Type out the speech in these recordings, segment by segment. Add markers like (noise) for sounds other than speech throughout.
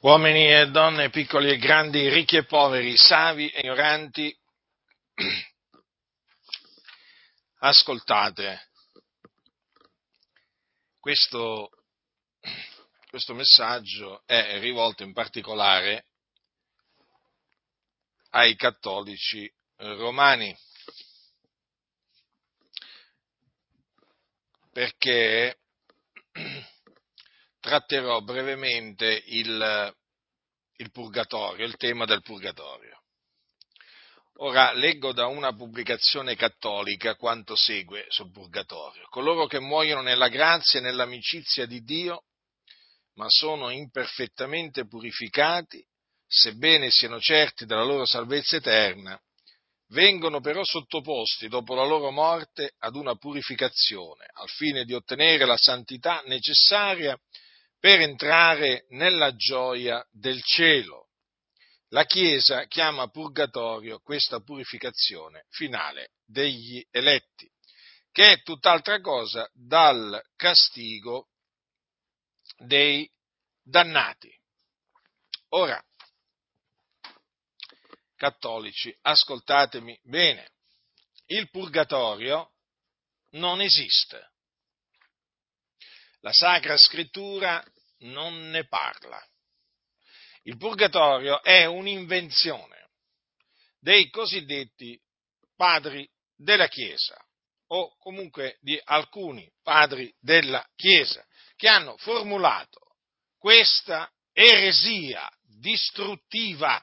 uomini e donne, piccoli e grandi, ricchi e poveri, savi e ignoranti, (clears throat) ascoltate. Questo, questo messaggio è rivolto in particolare ai cattolici romani, perché (clears throat) tratterò brevemente il, il purgatorio, il tema del purgatorio. Ora leggo da una pubblicazione cattolica quanto segue sul purgatorio. Coloro che muoiono nella grazia e nell'amicizia di Dio, ma sono imperfettamente purificati, sebbene siano certi della loro salvezza eterna, vengono però sottoposti dopo la loro morte ad una purificazione, al fine di ottenere la santità necessaria per entrare nella gioia del cielo. La Chiesa chiama purgatorio questa purificazione finale degli eletti, che è tutt'altra cosa dal castigo dei dannati. Ora, cattolici, ascoltatemi bene, il purgatorio non esiste. La Sacra Scrittura non ne parla. Il purgatorio è un'invenzione dei cosiddetti padri della Chiesa o comunque di alcuni padri della Chiesa che hanno formulato questa eresia distruttiva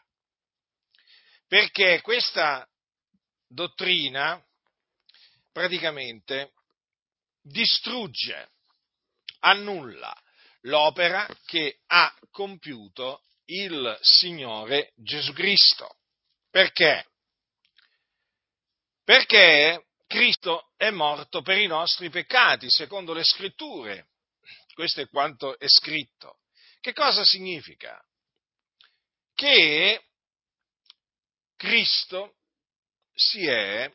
perché questa dottrina praticamente distrugge annulla l'opera che ha compiuto il Signore Gesù Cristo. Perché? Perché Cristo è morto per i nostri peccati, secondo le scritture. Questo è quanto è scritto. Che cosa significa? Che Cristo si è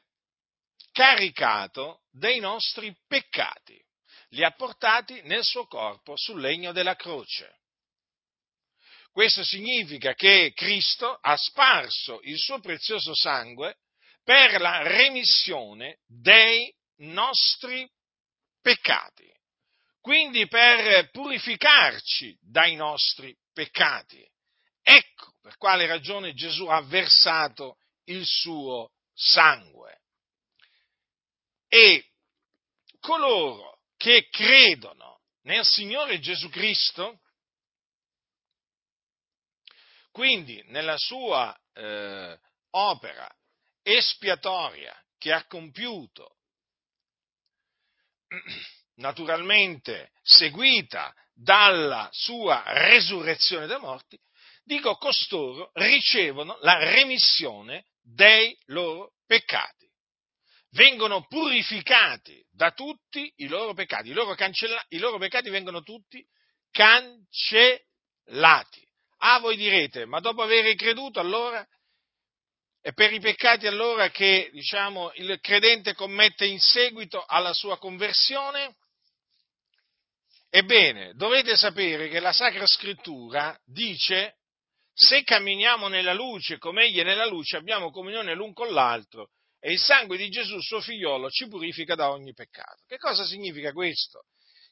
caricato dei nostri peccati li ha portati nel suo corpo sul legno della croce. Questo significa che Cristo ha sparso il suo prezioso sangue per la remissione dei nostri peccati, quindi per purificarci dai nostri peccati. Ecco per quale ragione Gesù ha versato il suo sangue. E coloro che credono nel Signore Gesù Cristo, quindi nella sua eh, opera espiatoria che ha compiuto, (clears throat) naturalmente seguita dalla sua resurrezione dai morti, dico costoro ricevono la remissione dei loro peccati vengono purificati da tutti i loro peccati, i loro, cancella- i loro peccati vengono tutti cancellati. Ah, voi direte, ma dopo aver creduto allora è per i peccati allora che diciamo, il credente commette in seguito alla sua conversione? Ebbene, dovete sapere che la Sacra Scrittura dice se camminiamo nella luce come egli è nella luce abbiamo comunione l'un con l'altro e il sangue di Gesù, suo figliolo, ci purifica da ogni peccato. Che cosa significa questo?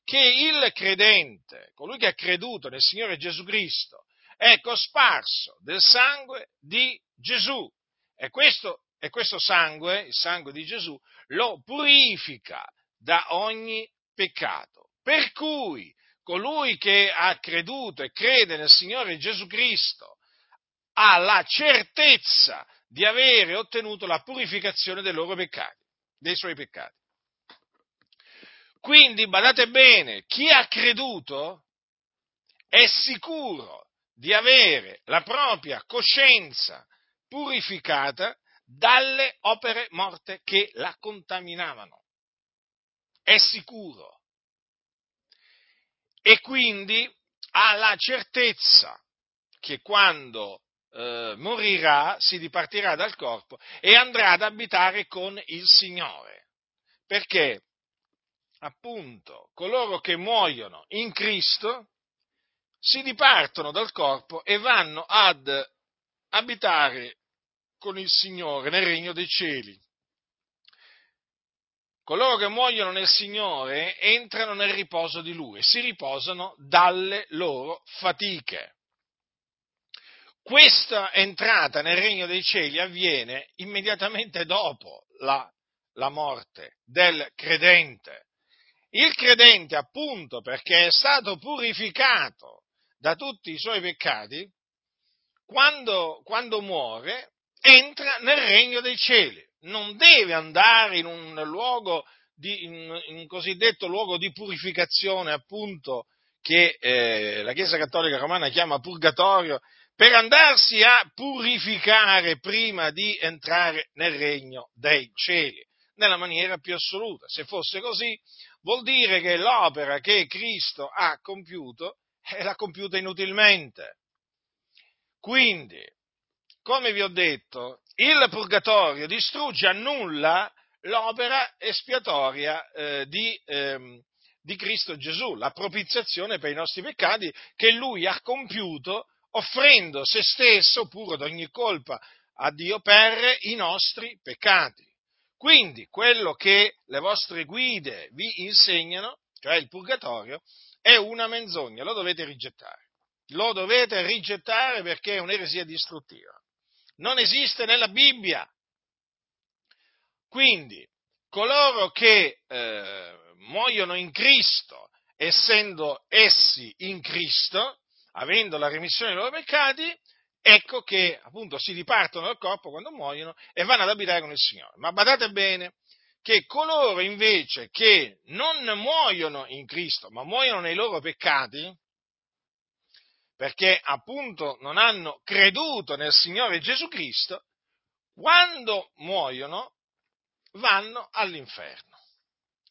Che il credente, colui che ha creduto nel Signore Gesù Cristo, è cosparso del sangue di Gesù. E questo, e questo sangue, il sangue di Gesù, lo purifica da ogni peccato. Per cui colui che ha creduto e crede nel Signore Gesù Cristo ha la certezza di avere ottenuto la purificazione dei loro peccati, dei suoi peccati. Quindi, badate bene, chi ha creduto è sicuro di avere la propria coscienza purificata dalle opere morte che la contaminavano. È sicuro. E quindi ha la certezza che quando eh, morirà, si dipartirà dal corpo e andrà ad abitare con il Signore. Perché appunto coloro che muoiono in Cristo si dipartono dal corpo e vanno ad abitare con il Signore nel regno dei cieli. Coloro che muoiono nel Signore entrano nel riposo di Lui e si riposano dalle loro fatiche. Questa entrata nel regno dei cieli avviene immediatamente dopo la, la morte del credente. Il credente, appunto, perché è stato purificato da tutti i suoi peccati, quando, quando muore, entra nel regno dei cieli. Non deve andare in un luogo di, in, in cosiddetto luogo di purificazione, appunto, che eh, la Chiesa Cattolica Romana chiama purgatorio, per andarsi a purificare prima di entrare nel regno dei cieli, nella maniera più assoluta. Se fosse così, vuol dire che l'opera che Cristo ha compiuto eh, l'ha compiuta inutilmente. Quindi, come vi ho detto, il purgatorio distrugge, annulla l'opera espiatoria eh, di, ehm, di Cristo Gesù, la propiziazione per i nostri peccati che Lui ha compiuto offrendo se stesso puro da ogni colpa a Dio per i nostri peccati. Quindi quello che le vostre guide vi insegnano, cioè il purgatorio, è una menzogna, lo dovete rigettare. Lo dovete rigettare perché è un'eresia distruttiva. Non esiste nella Bibbia. Quindi coloro che eh, muoiono in Cristo, essendo essi in Cristo, avendo la remissione dei loro peccati, ecco che appunto si dipartono dal corpo quando muoiono e vanno ad abitare con il Signore. Ma badate bene che coloro invece che non muoiono in Cristo, ma muoiono nei loro peccati, perché appunto non hanno creduto nel Signore Gesù Cristo, quando muoiono vanno all'inferno.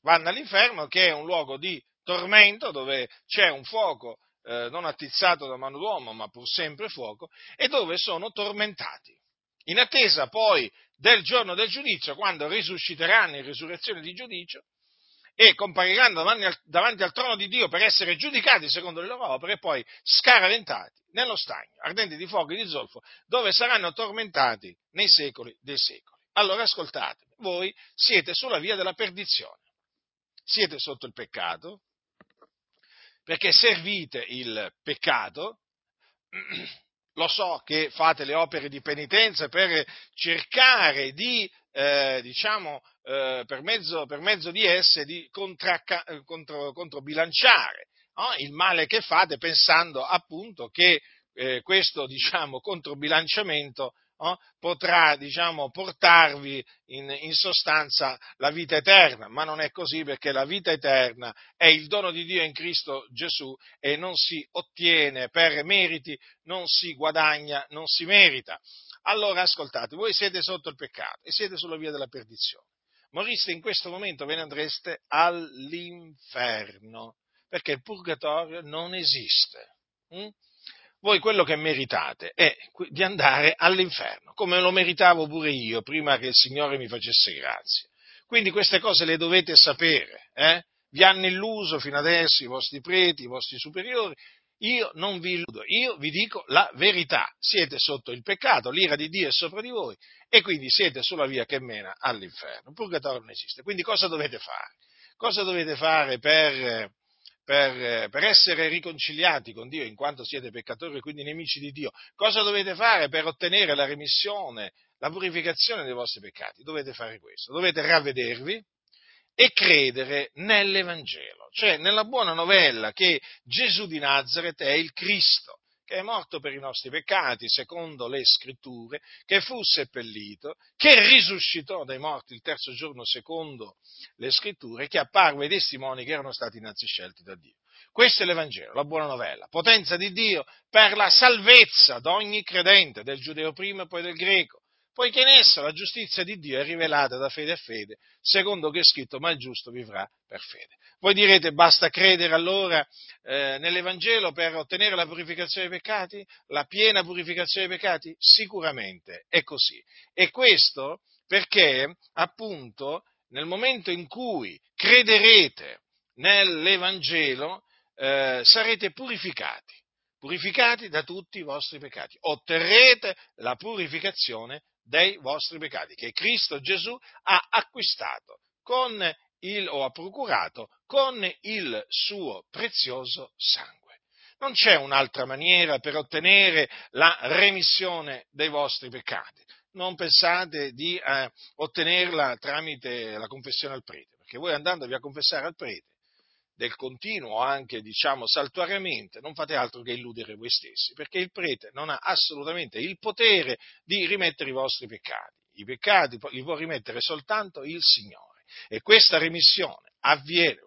Vanno all'inferno che è un luogo di tormento dove c'è un fuoco eh, non attizzato da mano d'uomo, ma pur sempre fuoco, e dove sono tormentati. In attesa poi del giorno del giudizio, quando risusciteranno in risurrezione di giudizio, e compariranno davanti al, davanti al, trono di Dio per essere giudicati secondo le loro opere e poi scaraventati nello stagno, ardenti di fuoco e di zolfo, dove saranno tormentati nei secoli dei secoli. Allora ascoltate, voi siete sulla via della perdizione, siete sotto il peccato, perché servite il peccato, (clears throat) lo so che fate le opere di penitenza per cercare di, eh, diciamo, eh, per, mezzo, per, mezzo, di esse, di eh, contro, controbilanciare no? il male che fate pensando appunto che eh, questo, diciamo, controbilanciamento oh, potrà diciamo, portarvi in, in, sostanza la vita eterna, ma non è così perché la vita eterna è il dono di Dio in Cristo Gesù e non si ottiene per meriti, non si guadagna, non si merita. Allora ascoltate, voi siete sotto il peccato e siete sulla via della perdizione. Moriste in questo momento, ve ne andreste all'inferno, perché il purgatorio non esiste. Hm? Voi quello che meritate è di andare all'inferno, come lo meritavo pure io prima che il Signore mi facesse grazie. Quindi queste cose le dovete sapere, eh? vi hanno illuso fino adesso i vostri preti, i vostri superiori, io non vi illudo, io vi dico la verità, siete sotto il peccato, l'ira di Dio è sopra di voi e quindi siete sulla via che mena all'inferno. Purgatorio non esiste, quindi cosa dovete fare? Cosa dovete fare per per, per, essere riconciliati con Dio in quanto siete peccatori e quindi nemici di Dio, cosa dovete fare per ottenere la remissione, la purificazione dei vostri peccati? Dovete fare questo, dovete ravvedervi e credere nell'Evangelo, cioè nella buona novella che Gesù di Nazareth è il Cristo, che è morto per i nostri peccati, secondo le scritture, che fu seppellito, che risuscitò dai morti il terzo giorno, secondo le scritture, che apparve ai testimoni che erano stati innanzi scelti da Dio. Questo è l'Evangelo, la buona novella, potenza di Dio per la salvezza di ogni credente, del giudeo prima e poi del greco, poiché in essa la giustizia di Dio è rivelata da fede a fede, secondo che è scritto, ma il giusto vivrà per fede. Voi direte, basta credere allora eh, nell'Evangelo per ottenere la purificazione dei peccati? La piena purificazione dei peccati? Sicuramente è così. E questo perché, appunto, nel momento in cui crederete nell'Evangelo, eh, sarete purificati purificati da tutti i vostri peccati. Otterrete la purificazione dei vostri peccati che Cristo Gesù ha acquistato con il, o ha procurato con il suo prezioso sangue. Non c'è un'altra maniera per ottenere la remissione dei vostri peccati. Non pensate di eh, ottenerla tramite la confessione al prete, perché voi andandovi a confessare al prete del continuo, anche diciamo saltuariamente, non fate altro che illudere voi stessi, perché il prete non ha assolutamente il potere di rimettere i vostri peccati. I peccati li può rimettere soltanto il Signore. E questa remissione avviene,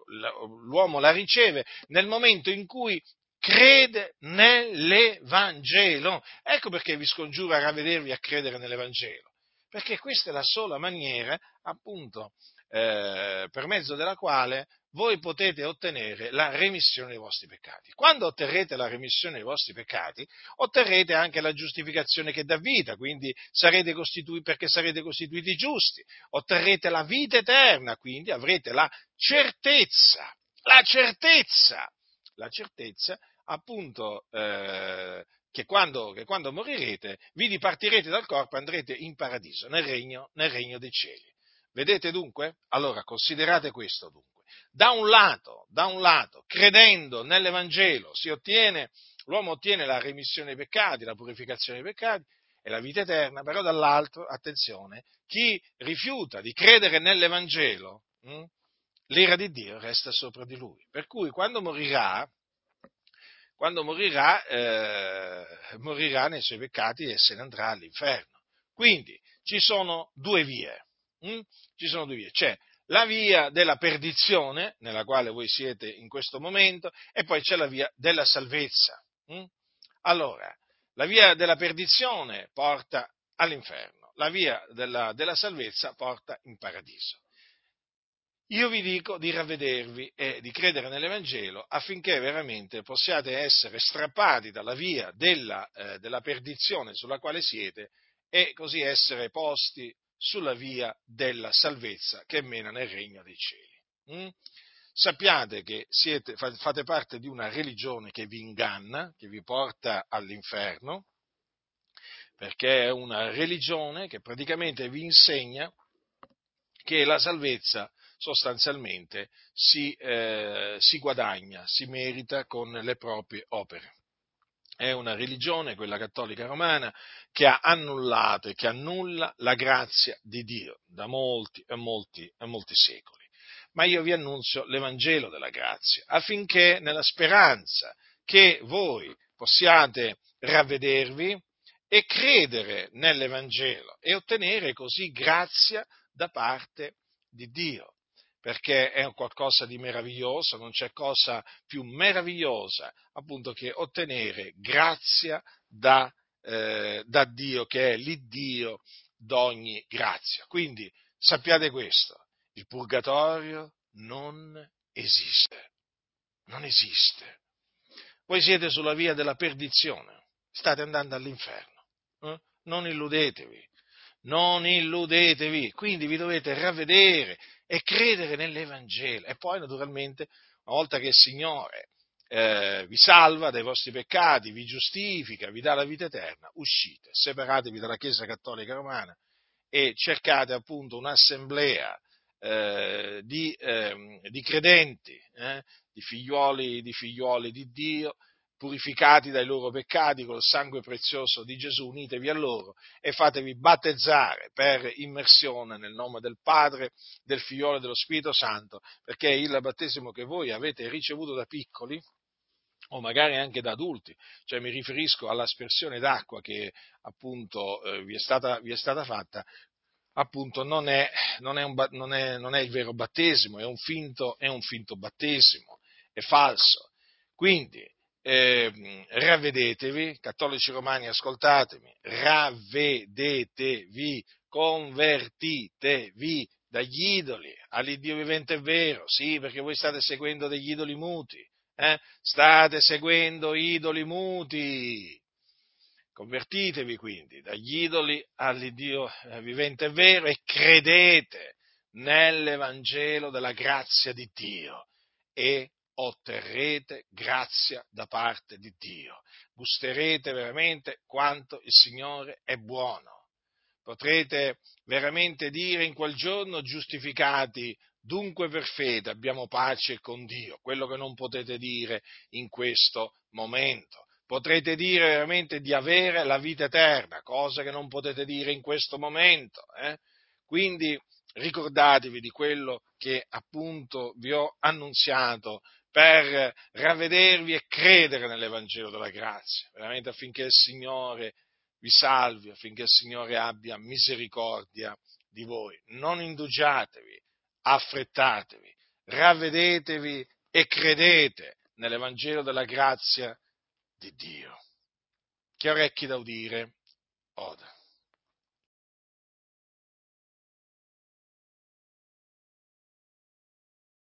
l'uomo la riceve nel momento in cui crede nell'Evangelo. Ecco perché vi scongiuro a ravvedervi a credere nell'Evangelo, perché questa è la sola maniera, appunto, eh, per mezzo della quale voi potete ottenere la remissione dei vostri peccati. Quando otterrete la remissione dei vostri peccati, otterrete anche la giustificazione che dà vita, quindi sarete costituiti, perché sarete costituiti giusti, otterrete la vita eterna, quindi avrete la certezza, la certezza, la certezza appunto eh, che, quando, che, quando, morirete vi dipartirete dal corpo e andrete in paradiso, nel regno, nel regno dei cieli. Vedete dunque? Allora considerate questo dunque. Da un lato, da un lato, credendo nell'Evangelo, ottiene, l'uomo ottiene la remissione dei peccati, la purificazione dei peccati e la vita eterna, però dall'altro, attenzione, chi rifiuta di credere nell'Evangelo, hm, l'ira di Dio resta sopra di lui. Per cui quando morirà, quando morirà, eh, morirà nei suoi peccati e se ne andrà all'inferno. Quindi ci sono due vie. Hm? Ci sono due vie. C'è la via della perdizione, nella quale voi siete in questo momento, e poi c'è la via della salvezza. Hm? Allora, la via della perdizione porta all'inferno, la via della, della salvezza porta in paradiso io vi dico di ravvedervi e di credere nell'Evangelo affinché veramente possiate essere strappati dalla via della, eh, della perdizione sulla quale siete e così essere posti sulla via della salvezza che mena nel regno dei cieli. Mm? Sappiate che siete, fate parte di una religione che vi inganna, che vi porta all'inferno, perché è una religione che praticamente vi insegna che la salvezza sostanzialmente si, eh, si guadagna, si merita con le proprie opere. È una religione, quella cattolica romana, che ha annullato e che annulla la grazia di Dio da molti e molti e molti secoli. Ma io vi annunzio l'Evangelo della grazia, affinché nella speranza che voi possiate ravvedervi e credere nell'Evangelo e ottenere così grazia da parte di Dio perché è qualcosa di meraviglioso, non c'è cosa più meravigliosa appunto che ottenere grazia da, eh, da Dio, che è l'Iddio d'ogni grazia. Quindi sappiate questo, il purgatorio non esiste, non esiste. Voi siete sulla via della perdizione, state andando all'inferno, eh? non illudetevi, non illudetevi, quindi vi dovete ravvedere e credere nell'Evangelo. E poi, naturalmente, una volta che il Signore eh, vi salva dai vostri peccati, vi giustifica, vi dà la vita eterna, uscite, separatevi dalla Chiesa Cattolica Romana e cercate appunto un'assemblea eh, di, eh, di, credenti, di figlioli, di figlioli di Dio, purificati dai loro peccati col sangue prezioso di Gesù, unitevi a loro e fatevi battezzare per immersione nel nome del Padre, del Figliolo e dello Spirito Santo, perché il battesimo che voi avete ricevuto da piccoli, o magari anche da adulti, cioè mi riferisco all'aspersione d'acqua che appunto eh, vi, è stata, vi, è stata, fatta, appunto non è, non, è un, non, è, non è, il vero battesimo, è un finto, un finto battesimo, è falso. Quindi eh, ravvedetevi, cattolici romani ascoltatemi, ravvedetevi, convertitevi dagli idoli all'Iddio vivente e vero, sì, perché voi state seguendo degli idoli muti, eh? state seguendo idoli muti. Convertitevi quindi dagli idoli all'Iddio eh, vivente e vero e credete nell'Evangelo della grazia di Dio e otterrete grazia da parte di Dio. Gusterete veramente quanto il Signore è buono. Potrete veramente dire in quel giorno giustificati dunque per fede abbiamo pace con Dio, quello che non potete dire in questo momento. Potrete dire veramente di avere la vita eterna, cosa che non potete dire in questo momento. Eh? Quindi ricordatevi di quello che appunto vi ho annunziato per ravvedervi e credere nell'Evangelo della grazia, veramente affinché il Signore vi salvi, affinché il Signore abbia misericordia di voi. Non indugiatevi, affrettatevi, ravvedetevi e credete nell'Evangelo della grazia di Dio. Chi ha orecchi da udire, oda.